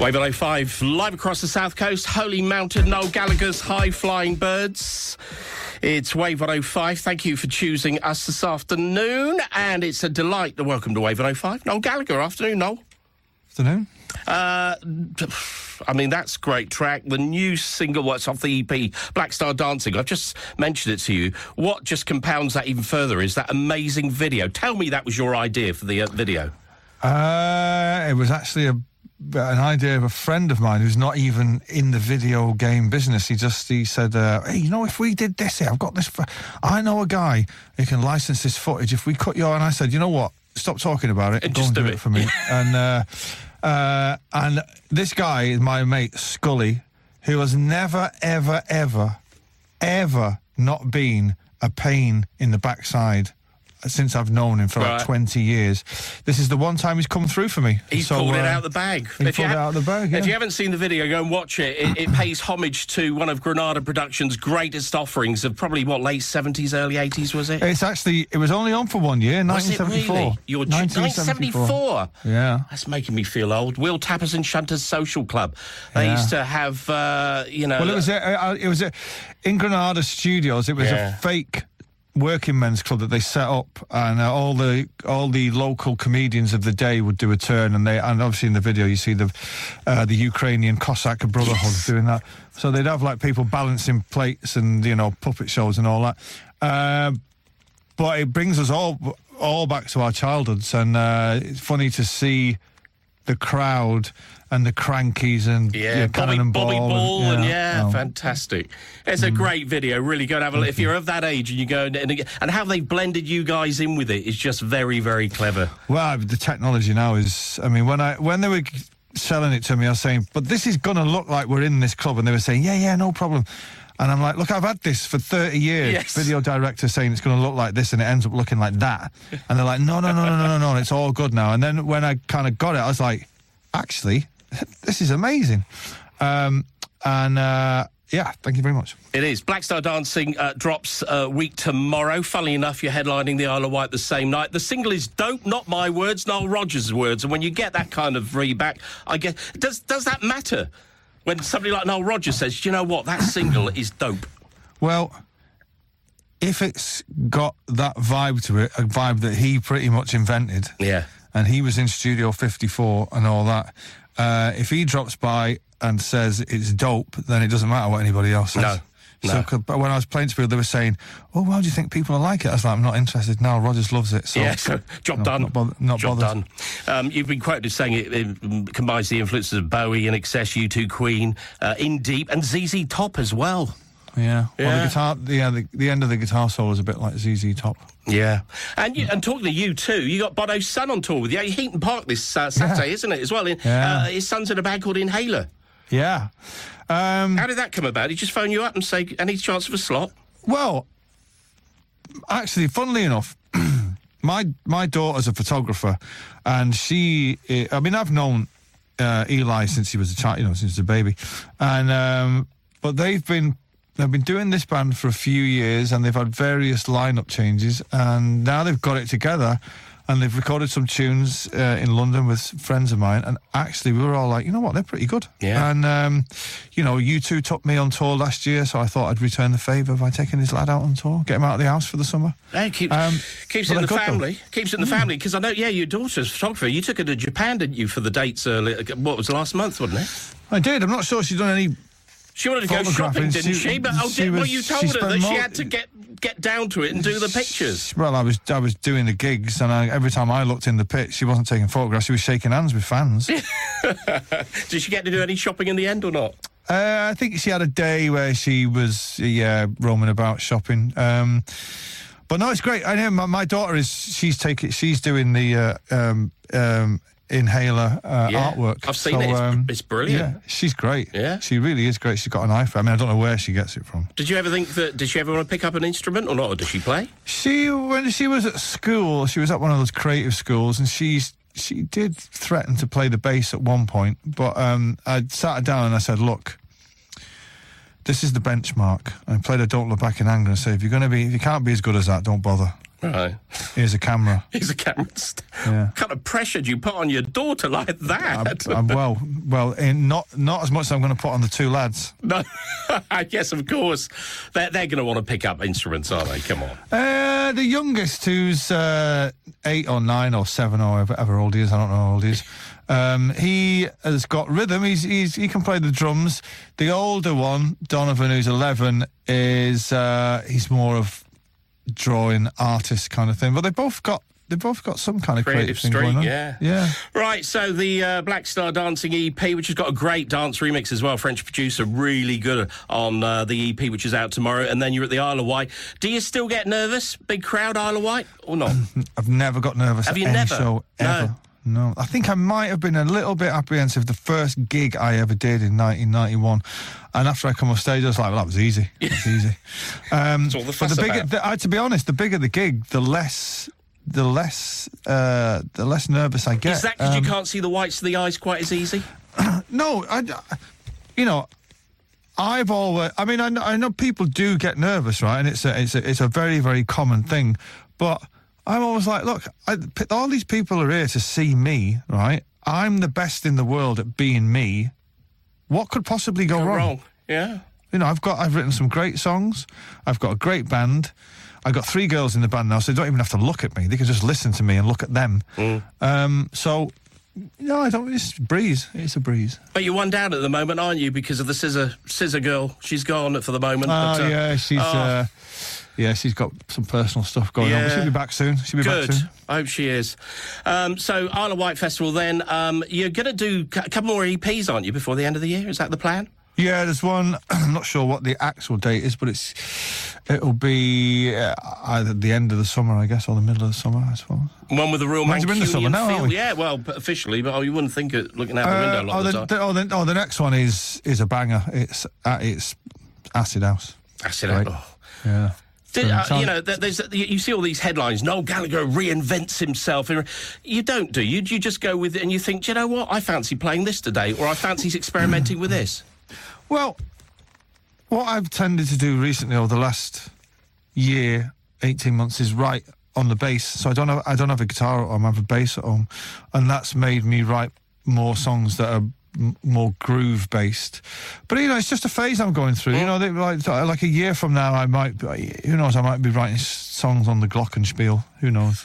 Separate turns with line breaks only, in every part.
Wave 105, live across the south coast, Holy Mountain, Noel Gallagher's High Flying Birds. It's Wave 105. Thank you for choosing us this afternoon, and it's a delight to welcome to Wave 105. Noel Gallagher, afternoon, Noel.
Afternoon.
Uh, I mean, that's great track. The new single, what's off the EP, Black Star Dancing. I've just mentioned it to you. What just compounds that even further is that amazing video. Tell me that was your idea for the uh, video.
Uh, it was actually a an idea of a friend of mine who's not even in the video game business. He just he said, uh, "Hey, you know, if we did this, here, I've got this. For, I know a guy who can license this footage. If we cut your..." And I said, "You know what? Stop talking about it.
And
Go and do
do
it,
it."
for me." and uh, uh, and this guy is my mate Scully, who has never, ever, ever, ever not been a pain in the backside. Since I've known him for
Right.
like 20 years. This is the one time he's come through for me.
He's
So,
pulled it
uh,
out of the bag.
he
If you
pulled it out of the bag,
If you haven't seen the video, go and watch it. It, it pays homage to one of Granada Productions' greatest offerings of probably what late seventies, early eighties, was it?
It's actually it was only on for one year,
Was it
1974.
really? You're 1974.
Yeah.
That's making me feel old. Wheeltappers and Shunters Social Club. They
Yeah.
used to have, uh, you know.
Well, it was a, uh, it was a, in Granada Studios. It was
Yeah.
a fake working men's club that they set up, and uh, all the all the local comedians of the day would do a turn, and they and obviously in the video you see the uh, the Ukrainian Cossack Brotherhood doing that. So they'd have like people balancing plates and you know puppet shows and all that. Um but it brings us all all back to our childhoods, and uh, it's funny to see the crowd and the Krankies and
Yeah, Bobby,
Cannon
Bobby Ball, and yeah,
oh.
fantastic. It's a mm. great video. Really go and have a look. If you're of that age and you go and, and, and how they've blended you guys in with it is just very, very clever.
Well, the technology now is. I mean, when I when they were selling it to me, I was saying, "But this is going to look like we're in this club," and they were saying, "Yeah, yeah, no problem." And I'm like, "Look, I've had this for 30 years."
Yes.
Video director saying it's going to look like this, and it ends up looking like that. And they're like, "No, no, no, no, no, no, no, it's all good now." And then when I kind of got it, I was like, "Actually, this is amazing." Um, and uh, yeah, thank you very much.
It is. Black Star Dancing uh, drops a week tomorrow. Funnily enough, you're headlining the Isle of Wight the same night. The single is dope, not my words, Nile Rodgers' words. And when you get that kind of readback, I guess does does that matter? When somebody like Nile Rodgers says, "Do you know what? That single is dope."
Well, if it's got that vibe to it, a vibe that he pretty much invented,
Yeah.
and he was in Studio 54 and all that, uh, if he drops by and says it's dope, then it doesn't matter what anybody else says.
No, no.
but when I was playing to people, they were saying, "Oh, why do you think people will like it?" I was like, "I'm not interested now. Rodgers loves it." So,
yeah, so job done.
Not, bother- not
job
bothered.
done. Um, you've been quoted as saying it, it combines the influences of Bowie and INXS, U2, Queen, uh, Indeep, and ZZ Top as well.
Yeah. Well,
Yeah.
the guitar, the, yeah, the, the end of the guitar solo is a bit like ZZ Top.
Yeah, and you, and talking to U2, you got Bono's son on tour with you. Heaton Park this uh, Saturday,
Yeah.
isn't it? As well, in,
Yeah.
uh, his son's in a band called Inhaler.
Yeah. Um,
How did that come about? He just phone you up and say, "Any chance of a slot?"
Well, actually, funnily enough, my my daughter's a photographer, and she. eh, I mean, I've known uh, Eli since he was a child, you know, since he was a baby, and um, but they've been. They've been doing this band for a few years and they've had various lineup changes and now they've got it together and they've recorded some tunes uh, in London with friends of mine and actually we were all like, you know what, they're pretty good.
Yeah.
And um, you know, U2 took me on tour last year, so I thought I'd return the favour by taking this lad out on tour, get him out of the house for the summer.
Hey, keeps,
Um,
keeps it in the family. Keeps it in the family because I know. Yeah, your daughter's a photographer. You took her to Japan, didn't you, for the dates? earlier? what was last month, wasn't it?
I did. I'm not sure she's done any.
She wanted to go shopping, didn't
she-
she? But oh,
she
did, well, you told her that she had to get get down to it and do the pictures.
Well, I was I was doing the gigs, and I, every time I looked in the pit, she wasn't taking photographs. She was shaking hands with fans.
Did she get to do any shopping in the end or not?
Uh, I think she had a day where she was yeah roaming about shopping. Um, but no, it's great. I know my, my daughter is she's taking she's doing the uh, um, um, inhaler uh,
Yeah,
artwork.
I've seen it. It's- it's brilliant.
Yeah, she's great.
Yeah.
she really is great. She's got an eye for. it. I mean, I don't know where she gets it from.
Did you ever think that? Did she ever want to pick up an instrument or not? Or does she play?
She when she was at school, she was at one of those creative schools, and she's she did threaten to play the bass at one point. But um, I sat her down and I said, "Look, this is the benchmark." I played a "Don't Look Back in Anger" and said, "If you're going to be, if you can't be as good as that, don't bother."
Right.
Here's a camera.
He's a camera.
Yeah.
What kind of pressure do you put on your daughter like that?
I'm, well, well, in not not as much as I'm going to put on the two lads.
no. yes, of course. They're, they're going to want to pick up instruments, aren't they? Come on.
Uh, the youngest, who's uh, eight or nine or seven or whatever old he is, I don't know how old he is. Um, he has got rhythm. He's, he's he can play the drums. The older one, Donovan, who's eleven, is uh, he's more of drawing artist kind of thing. But they both got they've both got some kind of
Creative
creative, thing
streak,
going on.
yeah.
yeah.
Right, so the uh, Black Star Dancing EP, which has got a great dance remix as well, French producer, really good on uh, the EP, which is out tomorrow. And then you're at the Isle of Wight. Do you still get nervous? Big crowd, Isle of Wight, or not?
I've never got nervous
Have you
any
never?
show
No.
No. I think I might have been a little bit apprehensive the first gig I ever did in 1991, and after I come off stage, I was like, "Well, that was easy. That's easy." Um,
That's all the
but
fuss
the bigger, the, uh, to be honest, the bigger the gig, the less, the less, uh, the less nervous I get.
Is that because
Um,
you can't see the whites of the eyes quite as easy?
no, I, you know, I've always. I mean, I know, I know people do get nervous, right? And it's a, it's a, it's a very, very common thing. But I'm always like, look, I, all these people are here to see me, right? I'm the best in the world at being me. What could possibly go,
Go
wrong?
wrong. Yeah.
You know, I've got, I've written some great songs. I've got a great band. I've got three girls in the band now, so they don't even have to look at me. They can just listen to me and look at them.
Mm.
Um, so, no, I don't. It's a breeze. It's a breeze.
But you're one down at the moment, aren't you? Because of the scissor scissor girl. She's gone for the moment.
Oh
but, uh,
yeah, she's
oh,
uh, yeah, she's got some personal stuff going on. But she'll be back soon. She'll be
Good.
back soon.
I hope she is. Um, so Isle of Wight Festival. Then um, you're going to do a couple more EPs, aren't you, before the end of the year? Is that the plan?
Yeah, there's one. I'm not sure what the actual date is, but it's it'll be uh, either the end of the summer, I guess, or the middle of the summer, I suppose.
One with the real
Mine's in the summer now, we?
Yeah, well, officially, but oh, you wouldn't think it looking out the window a
Uh,
lot
oh,
of
the,
the
oh, the, oh, the next one is is a banger. It's uh, it's Acid House.
That's it.
Right.
Oh.
Yeah.
Did, uh, you know, there's, you you see all these headlines. Noel Gallagher reinvents himself. You don't, do you? You just go with it and you think, do you know what? I fancy playing this today, or I fancy experimenting with this.
Well, what I've tended to do recently over the last year, eighteen months, is write on the bass. So I don't have I don't have a guitar at home. I have a bass at home, and that's made me write more songs that are m- more groove based. But you know, it's just a phase I'm going through. You mm. know, they, like uh, like a year from now, I might. Who knows? I might be writing songs on the Glockenspiel. Who knows?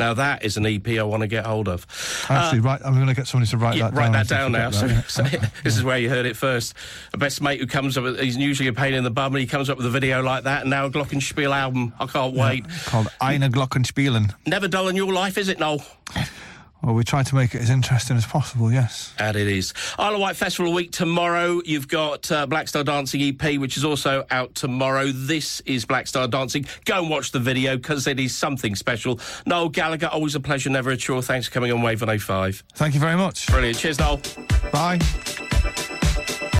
Now that is an EP I want to get hold of.
Actually, uh, right. I'm going to get somebody to write
Yeah,
that
write
down.
that down now. So,
that, yeah.
so this is where you heard it first. A best mate who comes up with, he's usually a pain in the bum and he comes up with a video like that and now a Glockenspiel album. I can't wait.
Called Eine Glockenspielen.
Never dull in your life, is it, Noel?
Well, we try to make it as interesting as possible. Yes.
And it is. Isle of Wight Festival Week tomorrow. You've got uh, Black Star Dancing EP, which is also out tomorrow. This is Black Star Dancing. Go and watch the video because it is something special. Noel Gallagher, always a pleasure, never a chore. Thanks for coming on Wave 105.
Thank you very much.
Brilliant. Cheers, Noel.
Bye.